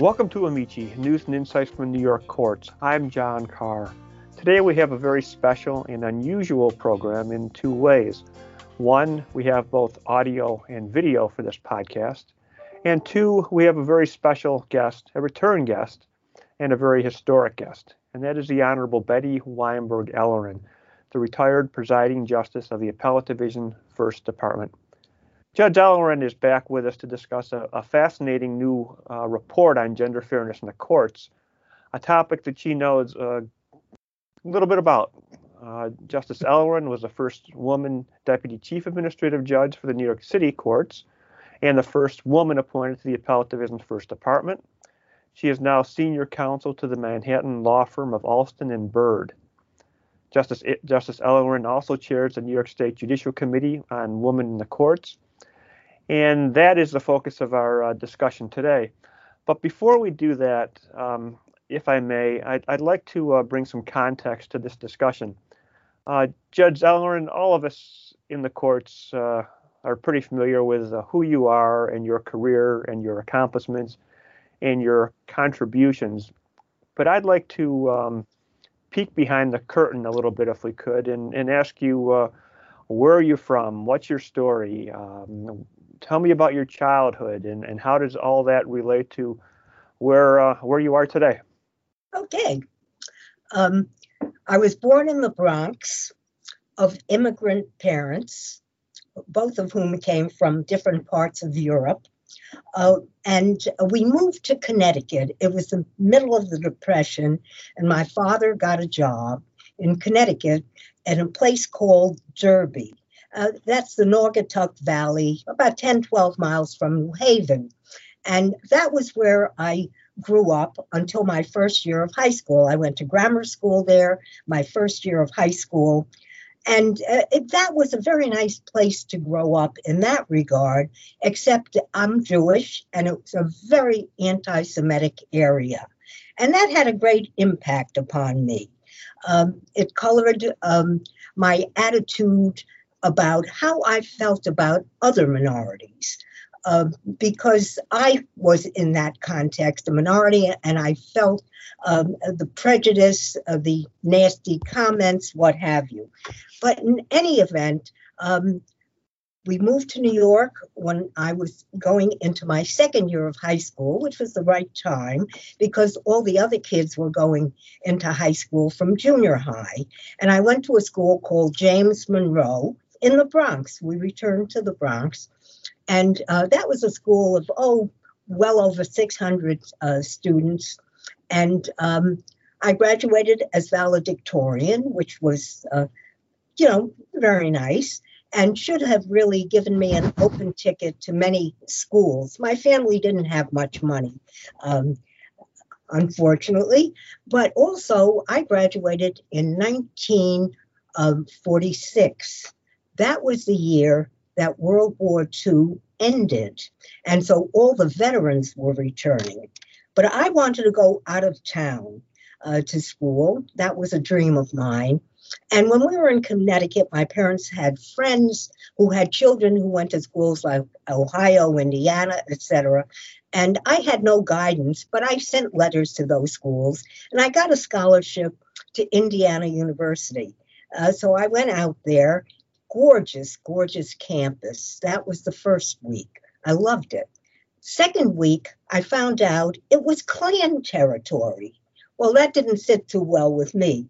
Welcome to Amici, News and Insights from New York Courts. I'm John Carr. Today we have a very special and unusual program in two ways. One, we have both audio and video for this podcast. And two, we have a very special guest, a return guest, and a very historic guest. And that is the Honorable Betty Weinberg Ellerin, the retired presiding justice of the Appellate Division, First Department. Judge Ellerin is back with us to discuss a, a fascinating new uh, report on gender fairness in the courts, a topic that she knows uh, a little bit about. Uh, Justice Ellerin was the first woman deputy chief administrative judge for the New York City courts and the first woman appointed to the Appellate Division's First Department. She is now senior counsel to the Manhattan law firm of Alston and Bird. Justice, Justice Ellerin also chairs the New York State Judicial Committee on Women in the Courts and that is the focus of our uh, discussion today. But before we do that, um, if I may, I'd, I'd like to uh, bring some context to this discussion. Uh, Judge Ellerin, all of us in the courts uh, are pretty familiar with uh, who you are and your career and your accomplishments and your contributions. But I'd like to um, peek behind the curtain a little bit, if we could, and, and ask you uh, where are you from? What's your story? Um, tell me about your childhood and, and how does all that relate to where uh, where you are today? Okay. Um, I was born in the Bronx of immigrant parents, both of whom came from different parts of Europe. Uh, and we moved to Connecticut. It was the middle of the Depression, and my father got a job in Connecticut at a place called Derby. Uh, that's the Naugatuck Valley, about 10, 12 miles from New Haven. And that was where I grew up until my first year of high school. I went to grammar school there, my first year of high school. And uh, it, that was a very nice place to grow up in that regard, except I'm Jewish and it was a very anti Semitic area. And that had a great impact upon me. Um, it colored um, my attitude about how I felt about other minorities. Uh, because I was in that context, a minority, and I felt um, the prejudice, uh, the nasty comments, what have you. But in any event, um, we moved to New York when I was going into my second year of high school, which was the right time because all the other kids were going into high school from junior high. And I went to a school called James Monroe, in the Bronx. We returned to the Bronx. And uh, that was a school of, oh, well over 600 uh, students. And um, I graduated as valedictorian, which was, uh, you know, very nice and should have really given me an open ticket to many schools. My family didn't have much money. Um, unfortunately, but also I graduated in 1946 that was the year that World War II ended. And so all the veterans were returning. But I wanted to go out of town uh, to school. That was a dream of mine. And when we were in Connecticut, my parents had friends who had children who went to schools like Ohio, Indiana, etc. And I had no guidance, but I sent letters to those schools and I got a scholarship to Indiana University. Uh, so I went out there gorgeous, gorgeous campus. That was the first week. I loved it. Second week, I found out it was Klan territory. Well, that didn't sit too well with me.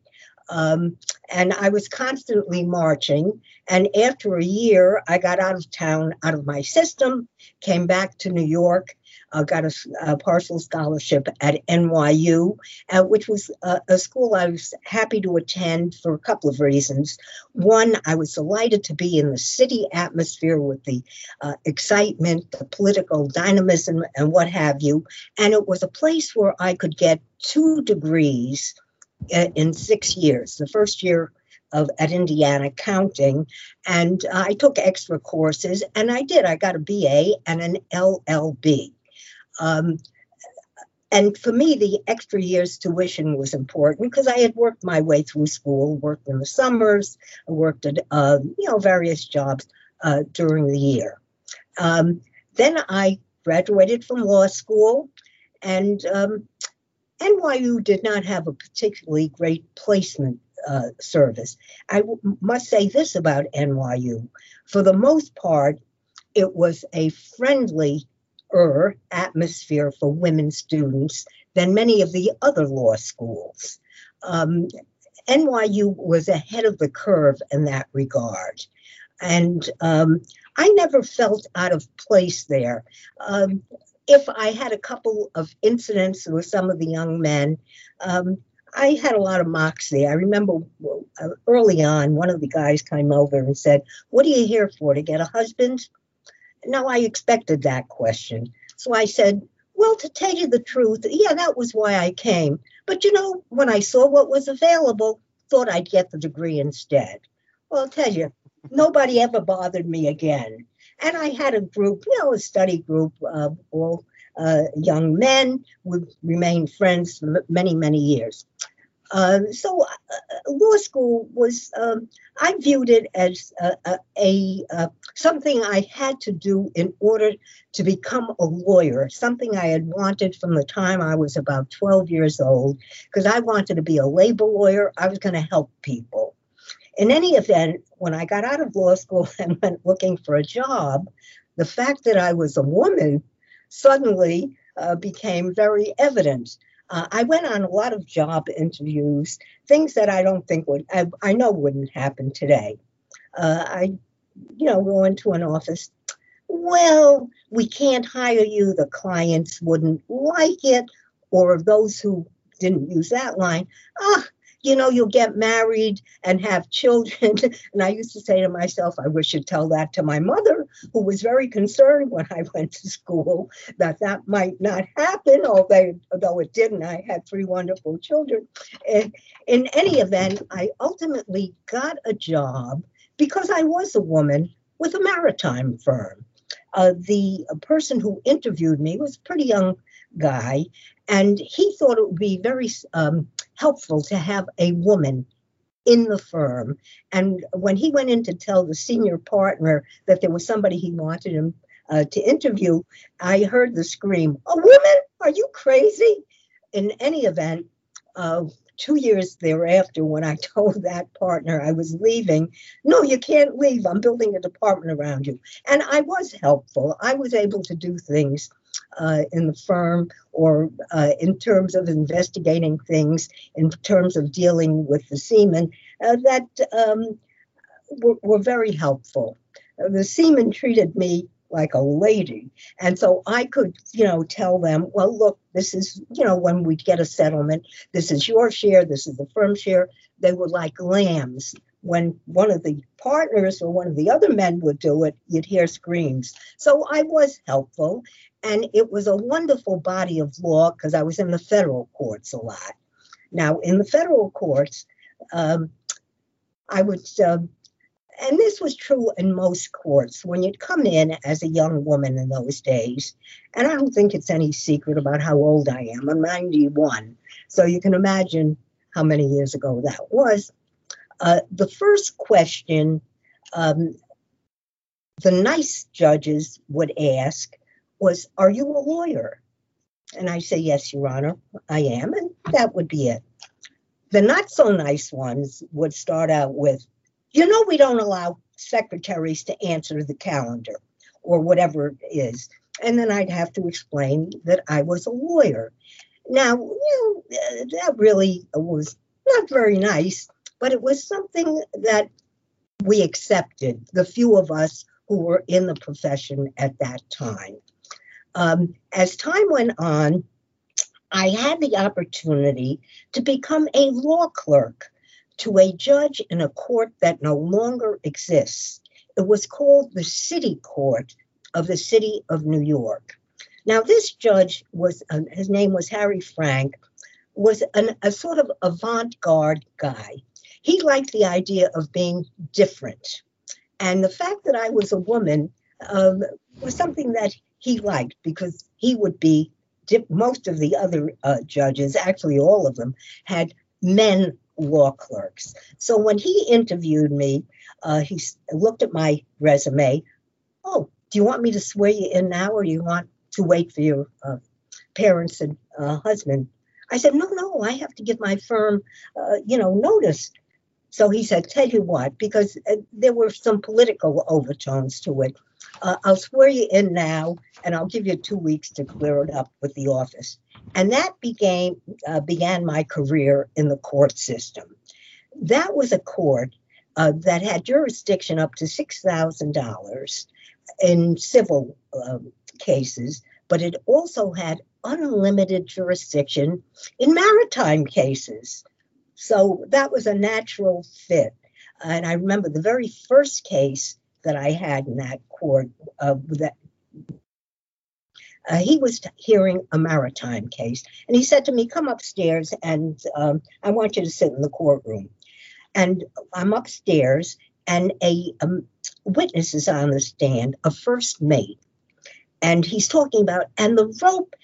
Um, and I was constantly marching. And after a year, I got out of town, out of my system, came back to New York, uh, got a, a, partial scholarship at NYU, uh, which was a, school I was happy to attend for a couple of reasons. One, I was delighted to be in the city atmosphere with the uh, excitement, the political dynamism, and what have you. And it was a place where I could get two degrees in six years. The first year of at Indiana counting, and I took extra courses, and I did. I got a BA and an LLB. Um, and for me, the extra year's tuition was important because I had worked my way through school, worked in the summers, worked at uh, you know various jobs uh, during the year. Um, then I graduated from law school, And um, NYU did not have a particularly great placement uh, service. I w- must say this about NYU. For the most part, it was a friendly atmosphere for women students than many of the other law schools. Um, NYU was ahead of the curve in that regard. And um, I never felt out of place there. Um, if I had a couple of incidents with some of the young men, um, I had a lot of moxie. I remember uh, early on, one of the guys came over and said, What are you here for? To get a husband? Now, I expected that question. So I said, Well, to tell you the truth, yeah, that was why I came. But you know, when I saw what was available, thought I'd get the degree instead. Well, I'll tell you, nobody ever bothered me again. And I had a group, you know, a study group of all uh, young men. We remained friends for many, many years. Uh, so uh, law school was um, I viewed it as a, a, a, something I had to do in order to become a lawyer, something I had wanted from the time I was about 12 years old, because I wanted to be a labor lawyer. I was going to help people. In any event, when I got out of law school and went looking for a job, the fact that I was a woman suddenly uh, became very evident. Uh, I went on a lot of job interviews, things that I don't think would, I, I know wouldn't happen today. Uh, I, you know, go into an office. Well, we can't hire you. The clients wouldn't like it. Or those who didn't use that line, ah, you know, you'll get married and have children. and I used to say to myself, I wish you'd tell that to my mother, who was very concerned when I went to school that that might not happen, although, although it didn't. I had three wonderful children. In any event, I ultimately got a job because I was a woman with a maritime firm. Uh, the person who interviewed me was a pretty young guy, and he thought it would be very um, helpful to have a woman in the firm. And when he went in to tell the senior partner that there was somebody he wanted him uh, to interview, I heard the scream, A woman? Are you crazy? In any event, uh, two years thereafter, when I told that partner I was leaving, no, you can't leave. I'm building a department around you. And I was helpful. I was able to do things uh, in the firm or uh, in terms of investigating things, in terms of dealing with the seamen, uh, that um, were, were, very helpful. The seamen treated me like a lady. And so I could, you know, tell them, well, look, this is, you know, when we get a settlement, this is your share, this is the firm share. They were like lambs. When one of the partners or one of the other men would do it, you'd hear screams. So I was helpful. And it was a wonderful body of law because I was in the federal courts a lot. Now, in the federal courts, um, I would, uh, and this was true in most courts, when you'd come in as a young woman in those days, and I don't think it's any secret about how old I am. I'm 91. So you can imagine how many years ago that was. Uh, the first question um, the nice judges would ask was, Are you a lawyer? And I say, Yes, Your Honor, I am. And that would be it. The not so nice ones would start out with, You know, we don't allow secretaries to answer the calendar or whatever it is. And then I'd have to explain that I was a lawyer. Now, you know, that really was not very nice, but it was something that we accepted, the few of us who were in the profession at that time um, as time went on, I had the opportunity to become a law clerk to a judge in a court that no longer exists. It was called the City Court of the City of New York. Now, this judge was, uh, his name was Harry Frank, was an, a sort of avant garde guy. He liked the idea of being different. And the fact that I was a woman um, was something that he liked because he would be most of the other uh, judges, actually all of them, had men law clerks. So when he interviewed me, uh, he looked at my resume. Oh, do you want me to swear you in now, or do you want to wait for your uh, parents and uh, husband. I said, no, no, I have to give my firm, uh, you know, notice. So he said, tell you what, because uh, there were some political overtones to it. Uh, I'll swear you in now, and I'll give you two weeks to clear it up with the office. And that began uh, began my career in the court system. That was a court uh, that had jurisdiction up to six thousand dollars in civil um, cases, but it also had unlimited jurisdiction in maritime cases. So that was a natural fit. And I remember the very first case that I had in that court uh, that uh, he was hearing a maritime case, and he said to me, "Come upstairs, and um, I want you to sit in the courtroom." And I'm upstairs, and a um, witness is on the stand, a first mate, and he's talking about and the rope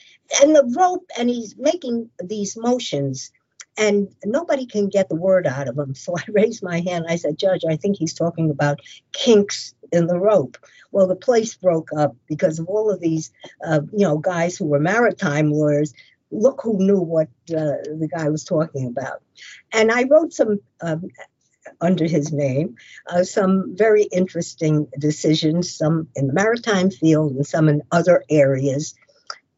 and the rope, and he's making these motions, and nobody can get the word out of him. So I raised my hand. I said, Judge, I think he's talking about kinks in the rope. Well, the place broke up because of all of these, uh, you know, guys who were maritime lawyers. Look who knew what uh, the guy was talking about. And I wrote some um, under his name uh, some very interesting decisions, some in the maritime field and some in other areas.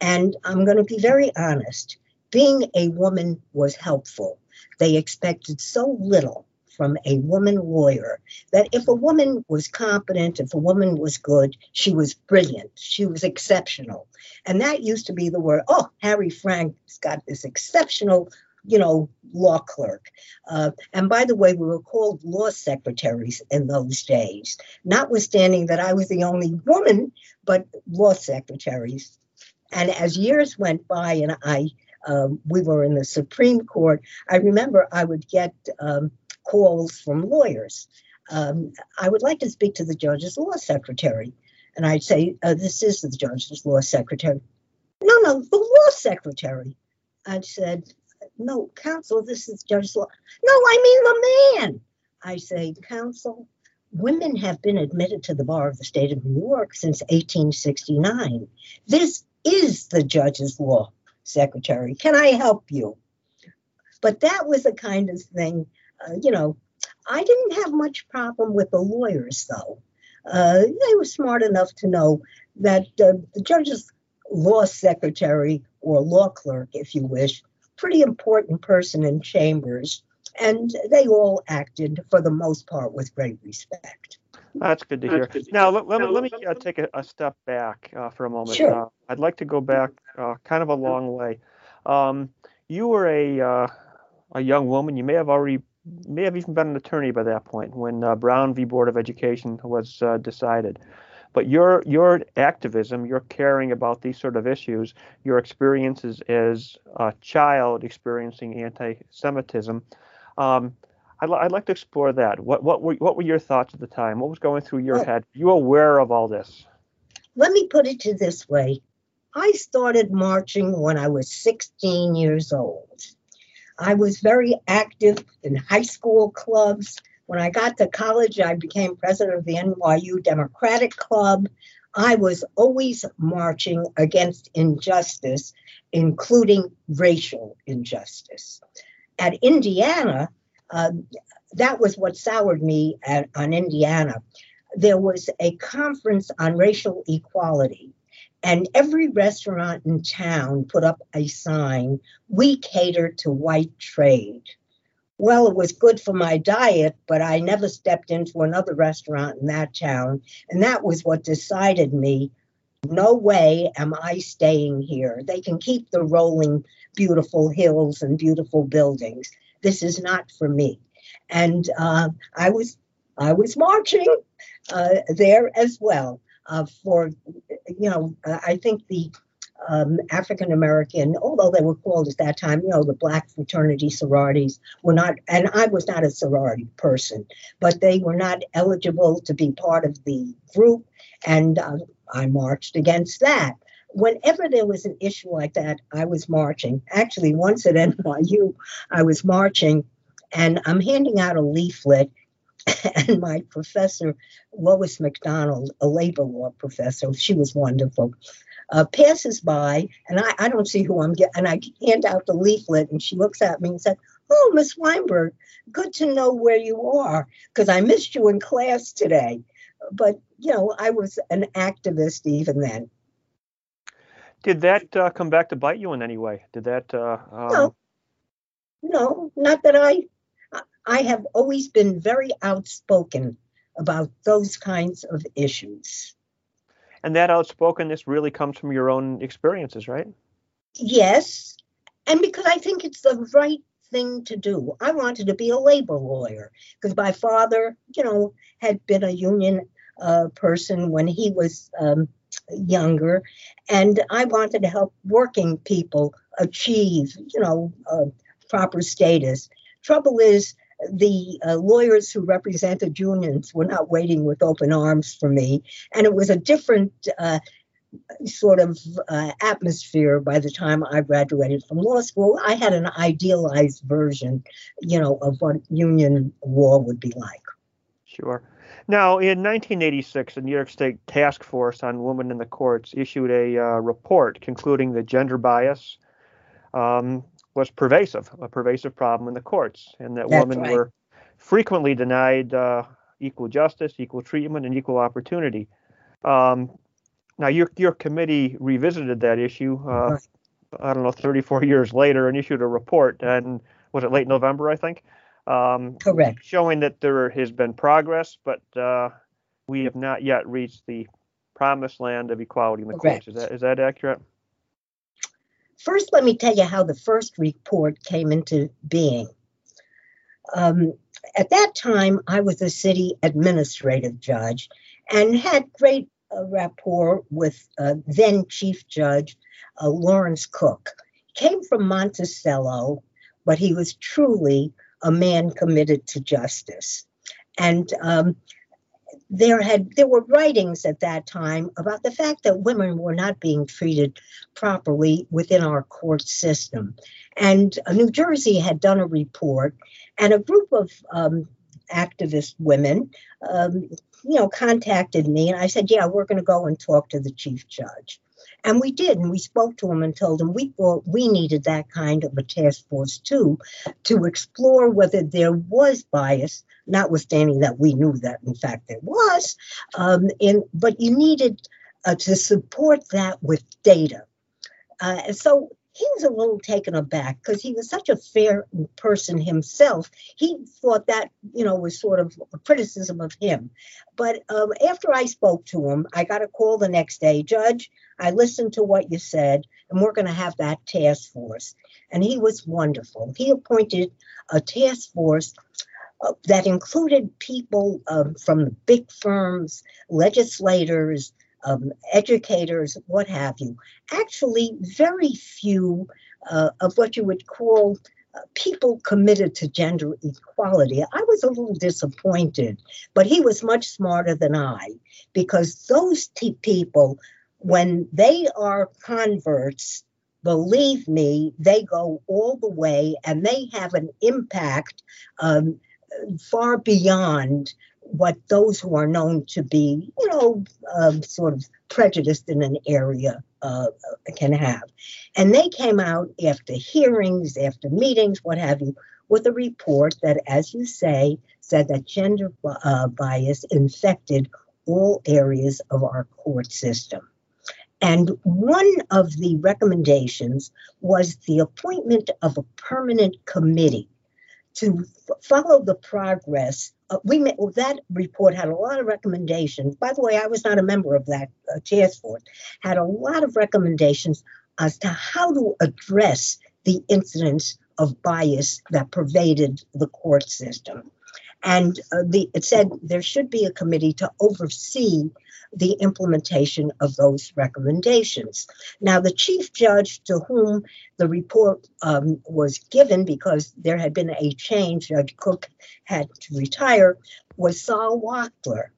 And I'm going to be very honest being a woman was helpful. They expected so little from a woman lawyer that if a woman was competent, if a woman was good, she was brilliant, she was exceptional. And that used to be the word, oh, Harry Frank's got this exceptional you know, law clerk. Uh, and by the way, we were called law secretaries in those days, notwithstanding that I was the only woman, but law secretaries. And as years went by and I, um, we were in the Supreme Court, I remember I would get um, calls from lawyers. Um, I would like to speak to the judge's law secretary. And I'd say, uh, This is the judge's law secretary. No, no, the law secretary. I said, no, counsel, this is judge's Law. No, I mean the man. I say, counsel, women have been admitted to the bar of the state of New York since 1869. This is the judge's law secretary. Can I help you? But that was the kind of thing, uh, you know, I didn't have much problem with the lawyers, though. Uh, they were smart enough to know that uh, the judge's law secretary or law clerk, if you wish, pretty important person in Chambers, and they all acted for the most part with great respect. That's good to hear. Good to now. Let, let, now, let, me uh, take a, a, step back uh, for a moment. Sure. Uh, I'd like to go back uh, kind of a long way. Um, you were a uh, a young woman. You may have already may have even been an attorney by that point when uh, Brown v. Board of Education was decided. But your your activism, your caring about these sort of issues, your experiences as a child experiencing anti-Semitism, um, I'd, I'd, like to explore that. What what were what were your thoughts at the time? What was going through your well, head? you aware of all this? Let me put it to this way: I started marching when I was 16 years old. I was very active in high school clubs. When I got to college, I became president of the NYU Democratic Club. I was always marching against injustice, including racial injustice. At Indiana, uh, that was what soured me at, on Indiana. There was a conference on racial equality, and every restaurant in town put up a sign We cater to white trade well, it was good for my diet, but I never stepped into another restaurant in that town. And that was what decided me no way am I staying here. They can keep the rolling, beautiful hills and beautiful buildings. This is not for me. And uh, I was I was marching uh, there as well uh, for you know I think the um, African American, although they were called at that time, you know, the black fraternity sororities were not, and I was not a sorority person, but they were not eligible to be part of the group, and uh, I marched against that. Whenever there was an issue like that, I was marching. Actually, once at NYU, I was marching, and I'm handing out a leaflet, and my professor, Lois McDonald, a labor law professor, she was wonderful, uh, passes by, and I, I don't see who I'm getting, and I hand out the leaflet, and she looks at me and says, Oh, Miss Weinberg, good to know where you are, because I missed you in class today. But, you know, I was an activist even then. Did that uh, come back to bite you in any way? Did that? Uh, um... No, no, not that I. I have always been very outspoken about those kinds of issues. And that outspokenness really comes from your own experiences, right? Yes. And because I think it's the right thing to do. I wanted to be a labor lawyer because my father, you know, had been a union uh, person when he was um, younger, and I wanted to help working people achieve, you know, uh, proper status. Trouble is, the uh, lawyers who represented unions were not waiting with open arms for me, and it was a different uh, sort of uh, atmosphere by the time I graduated from law school. I had an idealized version, you know, of what union law would be like. Sure. Now, in 1986, the New York State Task Force on Women in the Courts issued a uh, report concluding that gender bias um, was pervasive, a pervasive problem in the courts, and that That's women right. were frequently denied uh, equal justice, equal treatment, and equal opportunity. Um, now, your your committee revisited that issue. Uh, I don't know, 34 years later, and issued a report. And was it late November? I think. Um, Correct. Showing that there has been progress, but uh, we have not yet reached the promised land of equality in the Correct. courts. Is that is that accurate? First, let me tell you how the first report came into being. Um, at that time, I was a city administrative judge and had great uh, rapport with uh, then Chief Judge uh, Lawrence Cooke. He came from Monticello, but he was truly a man committed to justice. And um, there had there were writings at that time about the fact that women were not being treated properly within our court system. And uh, New Jersey had done a report, and a group of um, activist women um, you know, contacted me and I said, yeah, we're going to go and talk to the chief judge. And we did, and we spoke to them and told them we thought we needed that kind of a task force too, to explore whether there was bias, notwithstanding that we knew that in fact there was. Um, but you needed uh, to support that with data. Uh, so he was a little taken aback because he was such a fair person himself. He thought that, you know, was sort of a criticism of him. But um, after I spoke to him, I got a call the next day Judge, I listened to what you said, and we're going to have that task force. And he was wonderful. He appointed a task force uh, that included people um, from the big firms, legislators, um, educators, what have you. Actually, very few uh, of what you would call uh, people committed to gender equality. I was a little disappointed, but he was much smarter than I because those t- people, when they are converts, believe me, they go all the way and they have an impact um, far beyond what those who are known to be, you know, um, sort of prejudiced in an area uh, can have. And they came out after hearings, after meetings, what have you, with a report that, as you say, said that gender uh, bias infected all areas of our court system. And one of the recommendations was the appointment of a permanent committee to f- follow the progress uh, we met, well, that report had a lot of recommendations. By the way, I was not a member of that uh, task force. Had a lot of recommendations as to how to address the incidents of bias that pervaded the court system. And uh, the, it said there should be a committee to oversee the implementation of those recommendations. Now, the chief judge to whom the report um, was given, because there had been a change, Judge Cooke had to retire, was Sol Wachtler.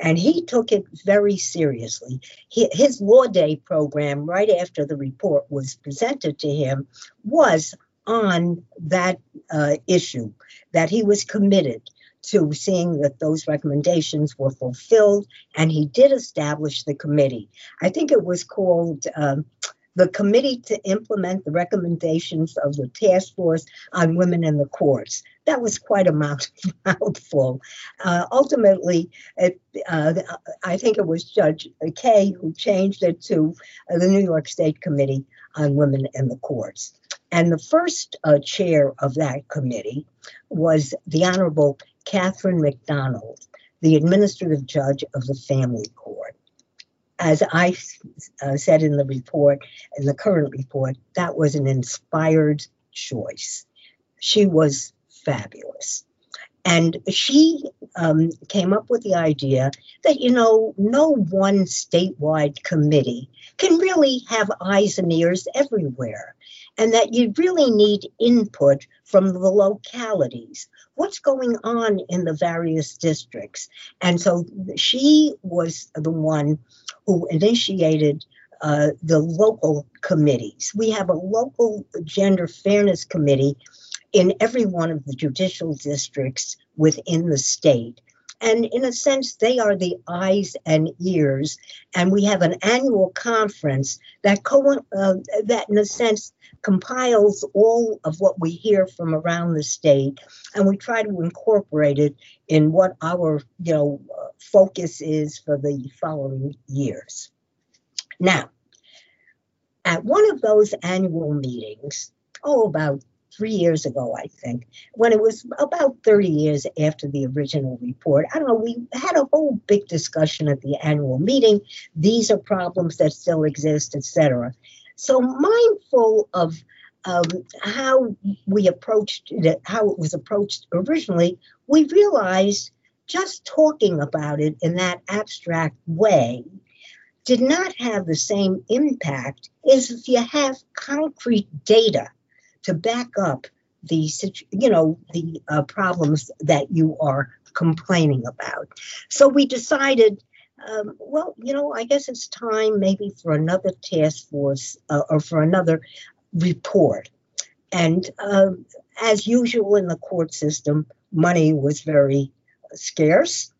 And he took it very seriously. his law day program, right after the report was presented to him, was on that uh, issue, that he was committed to seeing that those recommendations were fulfilled, and he did establish the committee. I think it was called um, the Committee to Implement the Recommendations of the Task Force on Women in the Courts. That was quite a mouthful. Uh, ultimately, it, uh, I think it was Judge Kaye who changed it to uh, the New York State Committee on Women in the Courts. And the first uh, chair of that committee was the Honorable Kathryn McDonald, the administrative judge of the Family Court as I uh, said in the report, in the current report, that was an inspired choice. She was fabulous. And she um, came up with the idea that, you know, no one statewide committee can really have eyes and ears everywhere, and that you really need input from the localities. What's going on in the various districts? And so she was the one who initiated uh, the local committees. We have a local gender fairness committee in every one of the judicial districts within the state. And in a sense, they are the eyes and ears. And we have an annual conference that, co- uh, that in a sense, compiles all of what we hear from around the state, and we try to incorporate it in what our, you know, focus is for the following years. Now, at one of those annual meetings, oh, about three years ago, I think, when it was about 30 years after the original report. I don't know, we had a whole big discussion at the annual meeting. These are problems that still exist, etc. So mindful of um, how we approached it, how it was approached originally, we realized just talking about it in that abstract way did not have the same impact as if you have concrete data to back up the you know the uh, problems that you are complaining about. So we decided, um, well, you know, I guess it's time maybe for another task force uh, or for another report. And uh, as usual in the court system, money was very scarce.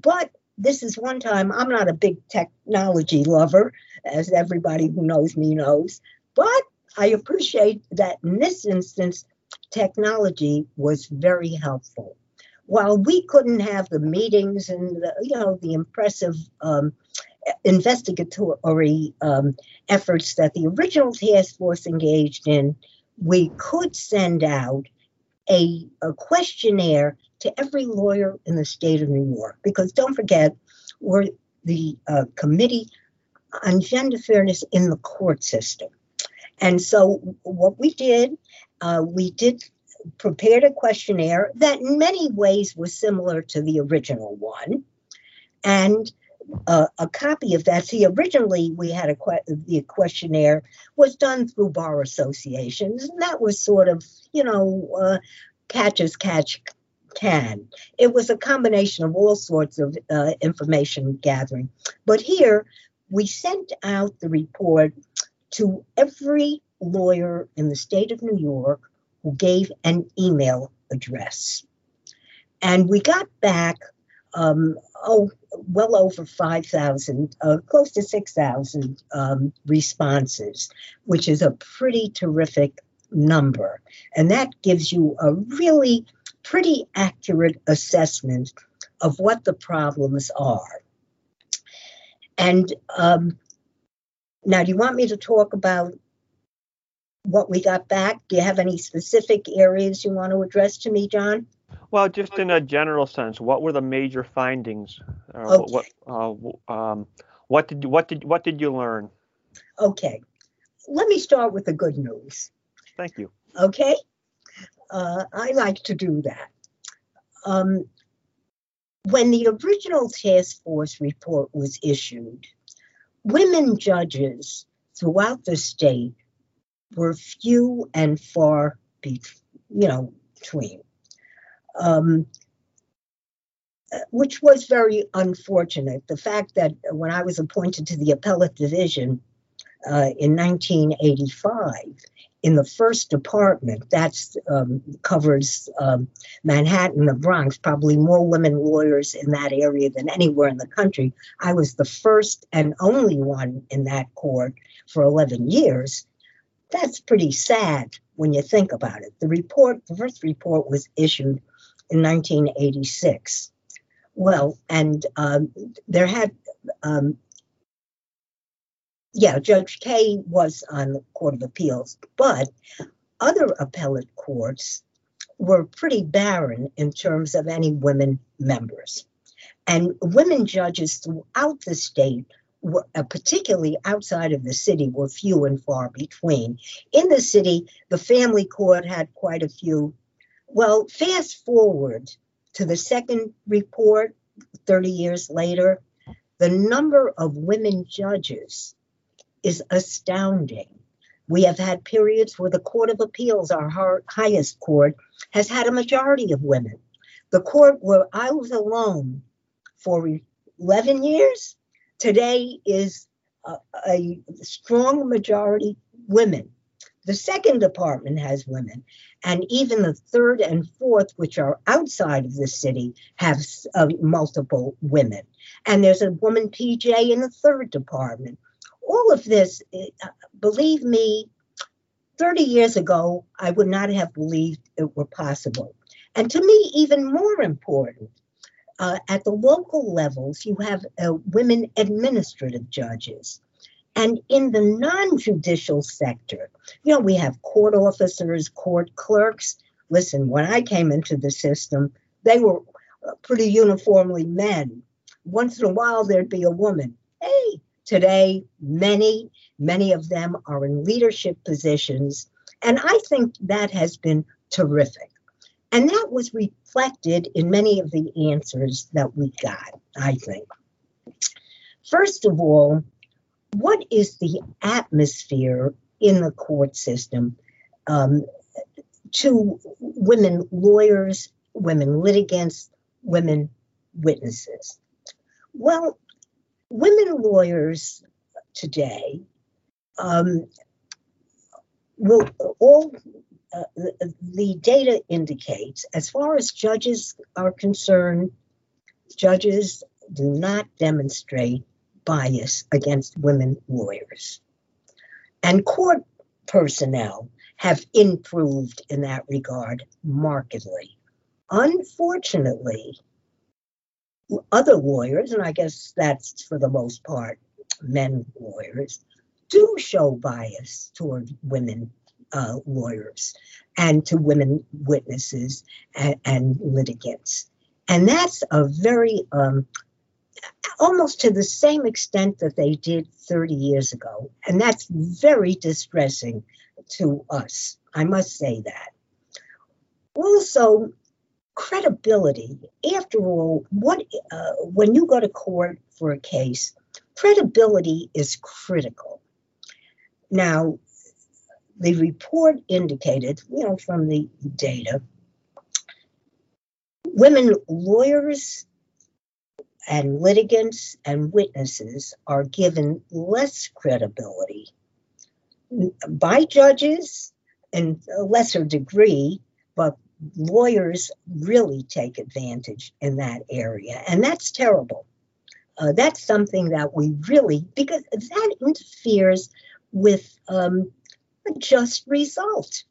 But this is one time I'm not a big technology lover, as everybody who knows me knows. But I appreciate that in this instance, technology was very helpful. While we couldn't have the meetings and the, you know the impressive um, investigatory um, efforts that the original task force engaged in, we could send out a, a questionnaire to every lawyer in the state of New York. Because don't forget, we're the uh, Committee on Gender Fairness in the Court System. And so what we did, uh, we did prepared a questionnaire that in many ways was similar to the original one. And uh, a copy of that. See, originally we had a que- the questionnaire was done through bar associations, and that was sort of, you know, uh, catch as catch can. It was a combination of all sorts of uh, information gathering. But here we sent out the report to every lawyer in the state of New York who gave an email address. And we got back, um, oh, well over 5,000, uh, close to 6,000 um, responses, which is a pretty terrific number. And that gives you a really pretty accurate assessment of what the problems are. And um, now, do you want me to talk about what we got back? Do you have any specific areas you want to address to me, John? Well, just in a general sense, what were the major findings? Uh, okay. What, uh, um, what did what did what did you learn? Okay, let me start with the good news. Thank you. Okay, uh, I like to do that. Um, when the original task force report was issued, women judges throughout the state were few and far you know, between. Um, which was very unfortunate. The fact that when I was appointed to the appellate division uh, in 1985, in the first department, that's um, covers um, Manhattan, the Bronx, probably more women lawyers in that area than anywhere in the country. I was the first and only one in that court for 11 years. That's pretty sad when you think about it. The report, the first report was issued in 1986. Well, and um, there had um, yeah, Judge Kaye was on the Court of Appeals, but other appellate courts were pretty barren in terms of any women members. And women judges throughout the state, were, uh, particularly outside of the city, were few and far between. In the city, the family court had quite a few. Well, fast forward to the second report 30 years later, the number of women judges is astounding. We have had periods where the Court of Appeals, our highest court, has had a majority of women. The court where I was alone for 11 years today is a, a strong majority women. The second department has women, and even the third and fourth, which are outside of the city, have uh, multiple women. And there's a woman PJ in the third department all of this, uh, believe me, 30 years ago, I would not have believed it were possible. And to me, even more important, uh, at the local levels, you have uh, women administrative judges. And in the non judicial sector, you know, we have court officers, court clerks. Listen, when I came into the system, they were uh, pretty uniformly men. Once in a while, there'd be a woman. Hey, Today, many, many of them are in leadership positions. And I think that has been terrific. And that was reflected in many of the answers that we got, I think. First of all, what is the atmosphere in the court system um, to women lawyers, women litigants, women witnesses? Well, women lawyers today um, will all uh, the, the data indicates as far as judges are concerned judges do not demonstrate bias against women lawyers. And court personnel have improved in that regard markedly. Unfortunately other lawyers, and I guess that's for the most part men lawyers, do show bias toward women uh, lawyers and to women witnesses and, and, litigants. And that's a very, um, almost to the same extent that they did 30 years ago. And that's very distressing to us. I must say that. Also, credibility. After all, what uh, when you go to court for a case, credibility is critical. Now, the report indicated, you know, from the data, women lawyers and litigants and witnesses are given less credibility by judges in a lesser degree, but lawyers really take advantage in that area, and that's terrible. Uh, that's something that we really, because that interferes with um, a just result.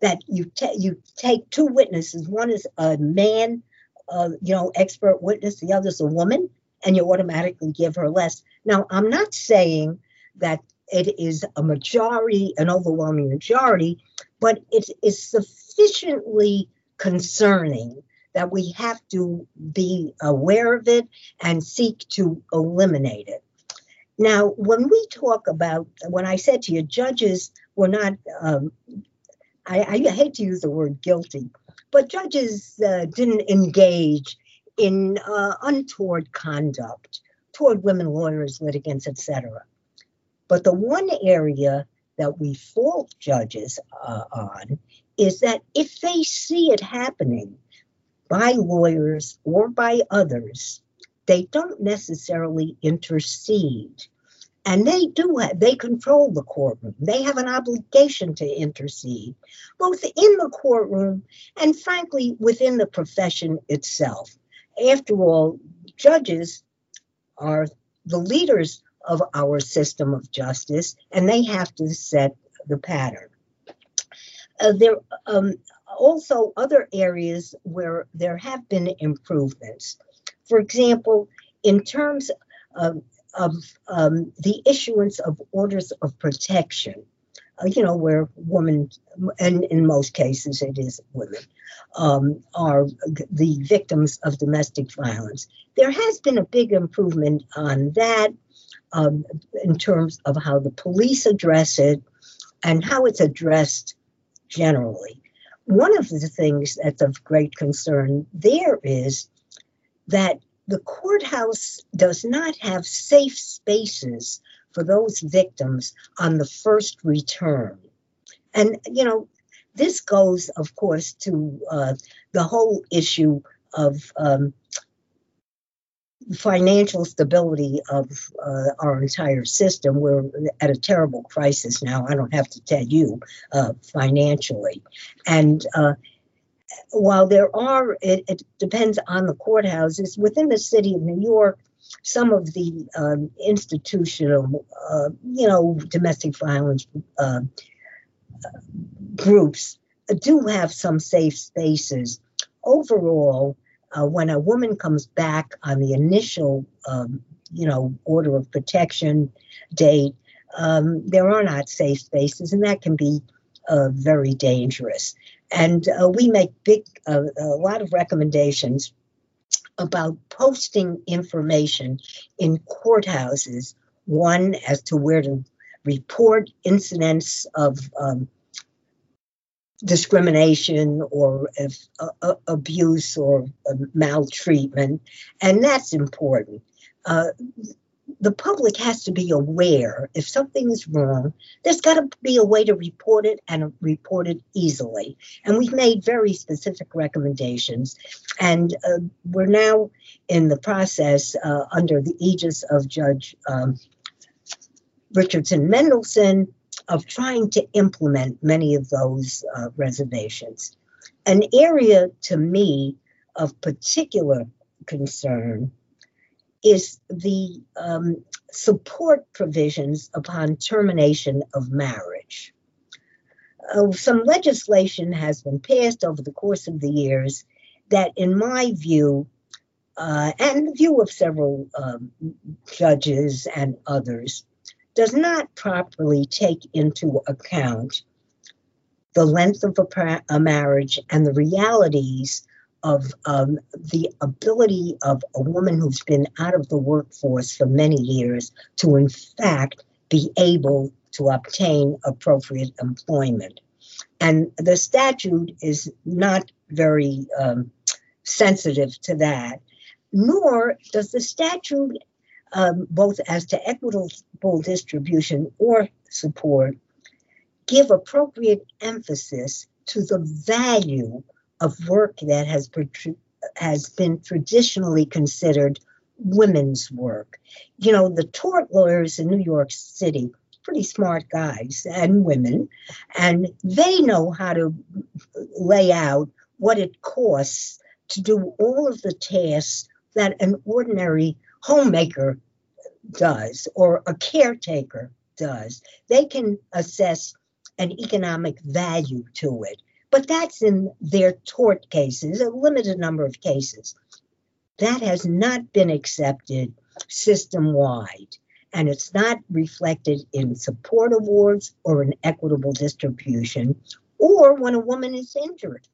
That you ta- you take two witnesses, one is a man, uh, you know, expert witness, the other is a woman, and you automatically give her less. Now, I'm not saying that it is a majority, an overwhelming majority, but it is sufficiently concerning that we have to be aware of it and seek to eliminate it. Now, when we talk about, when I said to you, judges were not, um, I, I, hate to use the word guilty, but judges uh, didn't engage in uh, untoward conduct toward women lawyers, litigants, etc. But the one area that we fault judges uh, on is that if they see it happening by lawyers or by others, they don't necessarily intercede. and they do have, they control the courtroom. They have an obligation to intercede, both in the courtroom and, frankly, within the profession itself. After all, judges are the leaders of our system of justice, and they have to set the pattern. Uh, there um, also other areas where there have been improvements. For example, in terms of, of um, the issuance of orders of protection, uh, you know, where women, and in most cases it is women, um, are the victims of domestic violence. There has been a big improvement on that um, in terms of how the police address it and how it's addressed generally. One of the things that's of great concern there is that the courthouse does not have safe spaces for those victims on the first return. And, you know, this goes, of course, to uh, the whole issue of um, financial stability of uh, our entire system. We're at a terrible crisis now. I don't have to tell you uh, financially. And uh, while there are, it, it, depends on the courthouses within the city of New York. Some of the um, institutional, uh, you know, domestic violence uh, groups do have some safe spaces. Overall, uh, when a woman comes back on the initial, um, you know, order of protection date, um, there are not safe spaces, and that can be uh, very dangerous. And uh, we make big, uh, a lot of recommendations about posting information in courthouses. One as to where to report incidents of um, discrimination or uh, uh, abuse or uh, maltreatment, and that's important. Uh, the public has to be aware if something is wrong, there's got to be a way to report it and report it easily. And we've made very specific recommendations. And uh, we're now in the process uh, under the aegis of Judge um, Richardson Mendelson of trying to implement many of those uh, reservations. An area to me of particular concern is the um, support provisions upon termination of marriage. Uh, some legislation has been passed over the course of the years that, in my view, uh, and the view of several um, judges and others, does not properly take into account the length of a, a marriage and the realities of um, the ability of a woman who's been out of the workforce for many years to, in fact, be able to obtain appropriate employment. And the statute is not very um, sensitive to that, nor does the statute um, both as to equitable distribution or support, give appropriate emphasis to the value of work that has, has been traditionally considered women's work. You know, the tort lawyers in New York City, pretty smart guys and women, and they know how to lay out what it costs to do all of the tasks that an ordinary homemaker does or a caretaker does. They can assess an economic value to it, but that's in their tort cases, a limited number of cases. That has not been accepted system wide, and it's not reflected in support awards or in equitable distribution or when a woman is injured.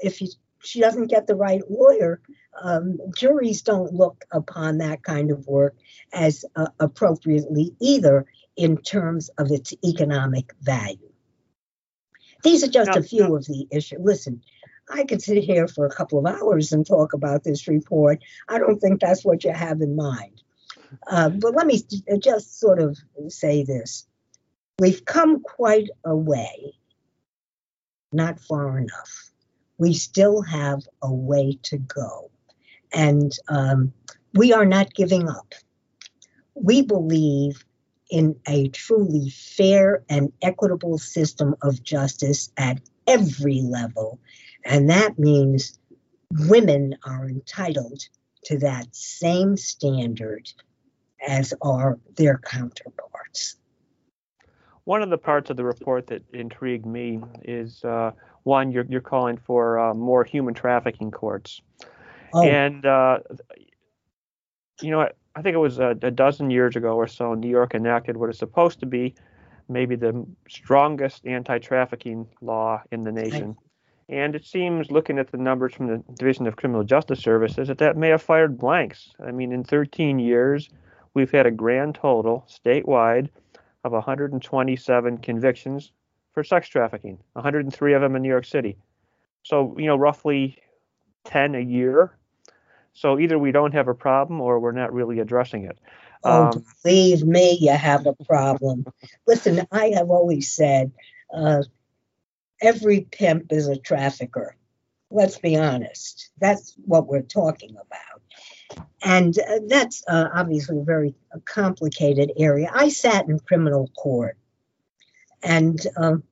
If you she doesn't get the right lawyer, um, juries don't look upon that kind of work as uh, appropriately either in terms of its economic value. These are just a few of the issues. Listen, I could sit here for a couple of hours and talk about this report. I don't think that's what you have in mind. Uh, but let me just sort of say this. We've come quite a way, not far enough we still have a way to go. And um, we are not giving up. We believe in a truly fair and equitable system of justice at every level. And that means women are entitled to that same standard as are their counterparts. One of the parts of the report that intrigued me is uh, one, you're, you're calling for uh, more human trafficking courts. Oh. And, uh, you know, I think it was a, a, dozen years ago or so, New York enacted what is supposed to be maybe the strongest anti trafficking law in the nation. And it seems, looking at the numbers from the Division of Criminal Justice Services, that that may have fired blanks. I mean, in 13 years, we've had a grand total statewide of 127 convictions for sex trafficking, 103 of them in New York City. So, you know, roughly 10 a year. So either we don't have a problem or we're not really addressing it. Oh, um, believe me, you have a problem. Listen, I have always said uh, every pimp is a trafficker. Let's be honest. That's what we're talking about. And uh, that's uh, obviously a very complicated area. I sat in criminal court, and um,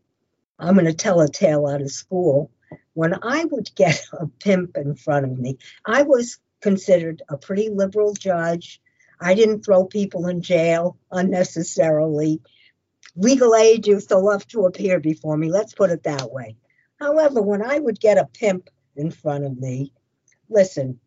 I'm going to tell a tale out of school. When I would get a pimp in front of me, I was considered a pretty liberal judge. I didn't throw people in jail unnecessarily. Legal aid used to love to appear before me, let's put it that way. However, when I would get a pimp in front of me, listen,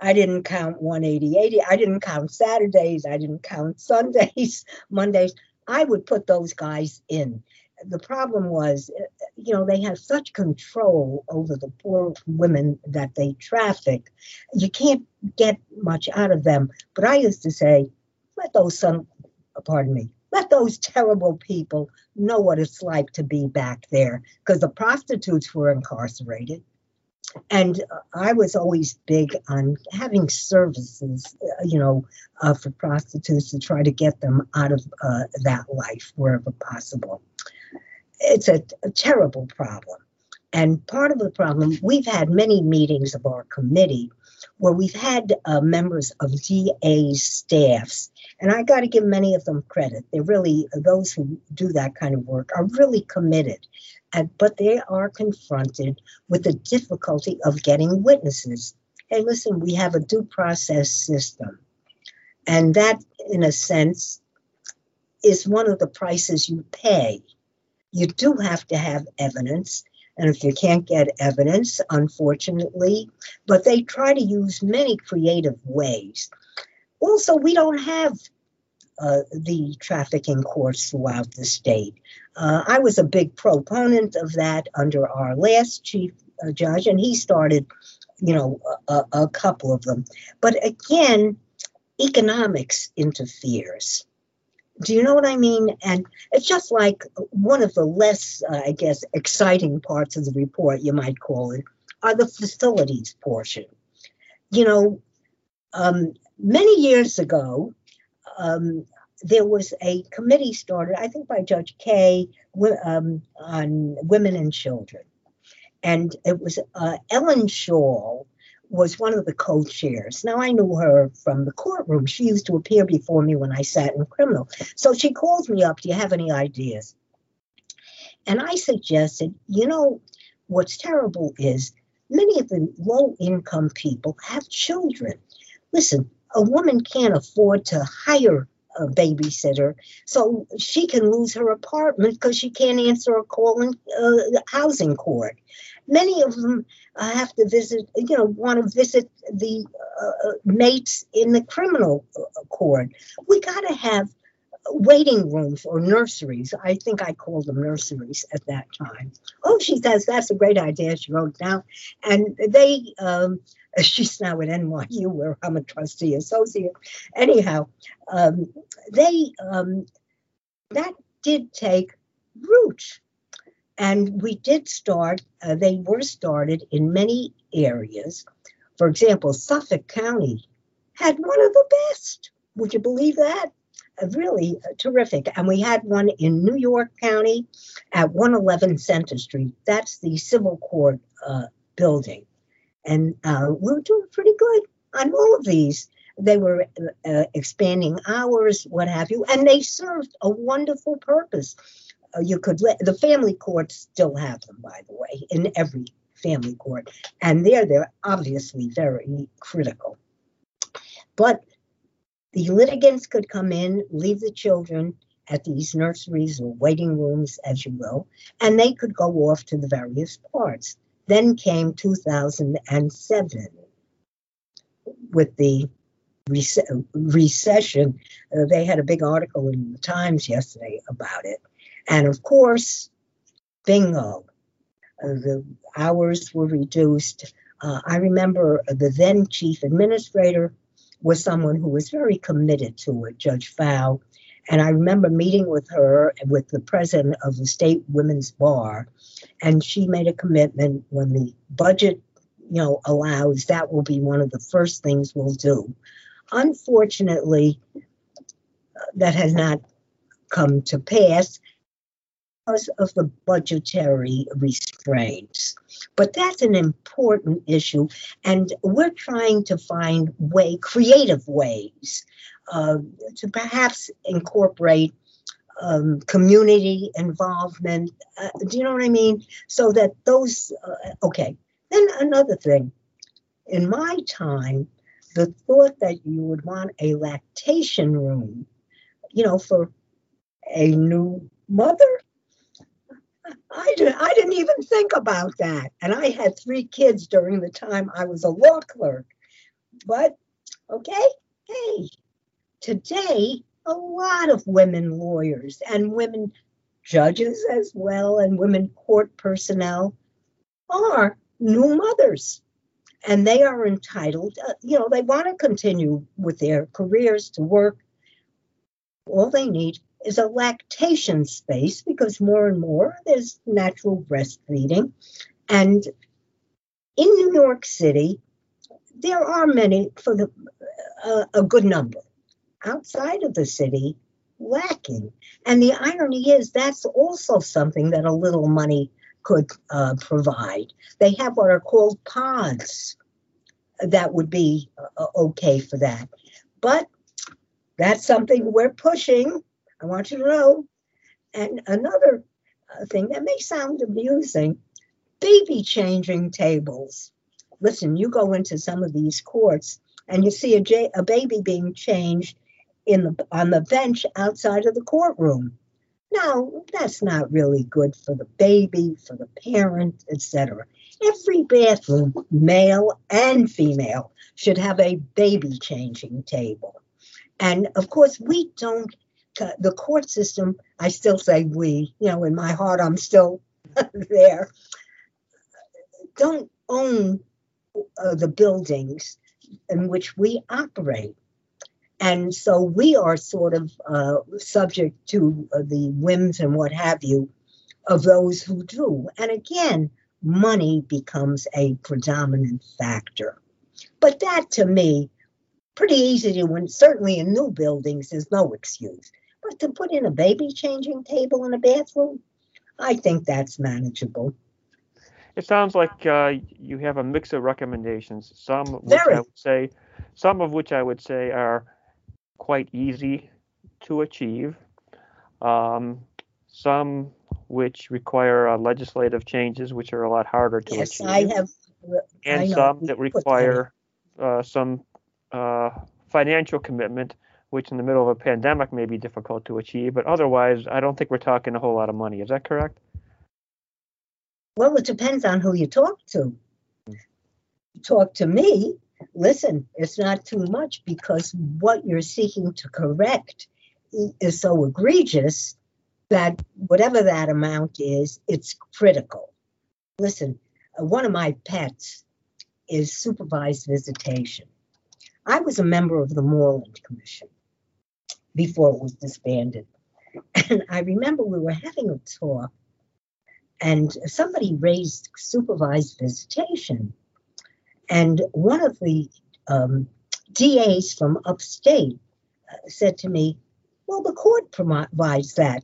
I didn't count 180, 80. I didn't count Saturdays. I didn't count Sundays, Mondays. I would put those guys in. The problem was, uh, you know, they have such control over the poor women that they traffic. You can't get much out of them. But I used to say, let those son, pardon me, let those terrible people know what it's like to be back there because the prostitutes were incarcerated. And I was always big on having services, uh, you know, uh, for prostitutes to try to get them out of uh, that life wherever possible. It's a, a terrible problem. And part of the problem, we've had many meetings of our committee where we've had uh, members of DA's staffs, and I got to give many of them credit. They're really, those who do that kind of work are really committed, and, but they are confronted with the difficulty of getting witnesses. Hey, listen, we have a due process system, and that, in a sense, is one of the prices you pay. You do have to have evidence, and if you can't get evidence, unfortunately, but they try to use many creative ways. Also, we don't have uh, the trafficking courts throughout the state. Uh, I was a big proponent of that under our last chief uh, judge, and he started, you know, a, a couple of them. But again, economics interferes. Do you know what I mean? And it's just like one of the less, uh, I guess, exciting parts of the report, you might call it, are the facilities portion. You know, um, many years ago, um, there was a committee started, I think by Judge Kaye, um, on women and children. And it was uh, Ellen Schall was one of the co-chairs. Now I knew her from the courtroom. She used to appear before me when I sat in criminal. So she calls me up, do you have any ideas? And I suggested, you know, what's terrible is many of the low income people have children. Listen, a woman can't afford to hire a babysitter, so she can lose her apartment because she can't answer a call in uh, housing court. Many of them uh, have to visit, you know, want to visit the uh, uh mates in the criminal uh, court. We got to have waiting rooms or nurseries. I think I called them nurseries at that time. Oh, she says that's a great idea. She wrote down, and they. Um, she's now at NYU, where I'm a trustee associate. Anyhow, um, they um, that did take root. And we did start, uh, they were started in many areas. For example, Suffolk County had one of the best. Would you believe that? Uh, really uh, terrific. And we had one in New York County at 111 Center Street. That's the civil court uh, building. And uh, we're doing pretty good on all of these. they were uh, expanding hours, what have you, and they served a wonderful purpose. Uh, you could let the family courts still have them, by the way, in every family court, and there they're obviously very critical. But the litigants could come in, leave the children at these nurseries or waiting rooms, as you will, and they could go off to the various parts. Then came 2007 with the rec- recession. Uh, they had a big article in the Times yesterday about it. And of course, bingo, uh, the hours were reduced. Uh, I remember the then chief administrator was someone who was very committed to it, Judge Pfau. And I remember meeting with her with the president of the state women's bar, and she made a commitment when the budget, you know, allows, that will be one of the first things we'll do. Unfortunately, uh, that has not come to pass because of the budgetary restraints. But that's an important issue, and we're trying to find way creative ways uh, to perhaps incorporate um, community involvement. Uh, do you know what I mean? So that those, uh, okay. Then another thing, in my time, the thought that you would want a lactation room, you know, for a new mother I, did, I didn't even think about that. And I had three kids during the time I was a law clerk. But, okay, hey, today, a lot of women lawyers and women judges as well, and women court personnel are new mothers. And they are entitled, uh, you know, they want to continue with their careers to work. All they need is a lactation space because more and more there's natural breastfeeding. And in New York City, there are many, for the, uh, a good number, outside of the city, lacking. And the irony is that's also something that a little money could uh, provide. They have what are called pods that would be uh, okay for that. But that's something we're pushing I want you to know. And another uh, thing that may sound amusing baby changing tables. Listen, you go into some of these courts and you see a, j- a baby being changed in the on the bench outside of the courtroom. Now, that's not really good for the baby, for the parent, etc. Every bathroom, male and female, should have a baby changing table. And of course, we don't the court system, I still say we, you know, in my heart, I'm still there, don't own uh, the buildings in which we operate. And so we are sort of uh, subject to uh, the whims and what have you of those who do. And again, money becomes a predominant factor. But that to me, pretty easy to win. Certainly in new buildings, there's no excuse. But to put in a baby changing table in a bathroom, I think that's manageable. It sounds like uh, you have a mix of recommendations. Some which Very. I would say, some of which I would say are quite easy to achieve. Um, some which require uh, legislative changes, which are a lot harder to yes, achieve. I have. And I some that require uh, some uh, financial commitment which in the middle of a pandemic may be difficult to achieve, but otherwise, I don't think we're talking a whole lot of money. Is that correct? Well, it depends on who you talk to. talk to me, listen, it's not too much because what you're seeking to correct is so egregious that whatever that amount is, it's critical. Listen, uh, one of my pets is supervised visitation. I was a member of the Moreland Commission before it was disbanded. And I remember we were having a talk, and somebody raised supervised visitation. And one of the um, DAs from upstate uh, said to me, Well, the court provides that,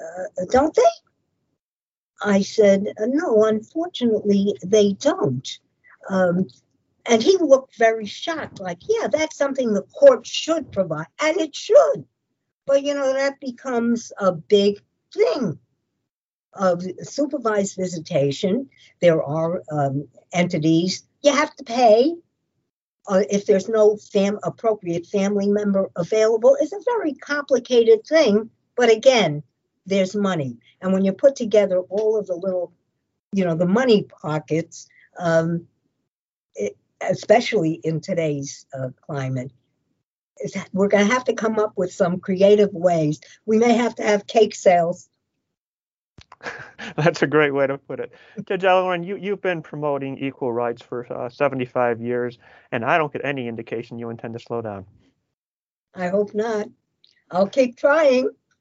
uh, don't they? I said, No, unfortunately, they don't. Um, And he looked very shocked, like, yeah, that's something the court should provide, and it should. But, you know, that becomes a big thing of supervised visitation. There are um, entities you have to pay uh, if there's no fam- appropriate family member available. It's a very complicated thing, but again, there's money. And when you put together all of the little, you know, the money pockets, um, it, especially in today's uh, climate, we're going to have to come up with some creative ways. We may have to have cake sales. That's a great way to put it. Judge Ellerin, you, you've been promoting equal rights for uh, 75 years, and I don't get any indication you intend to slow down. I hope not. I'll keep trying.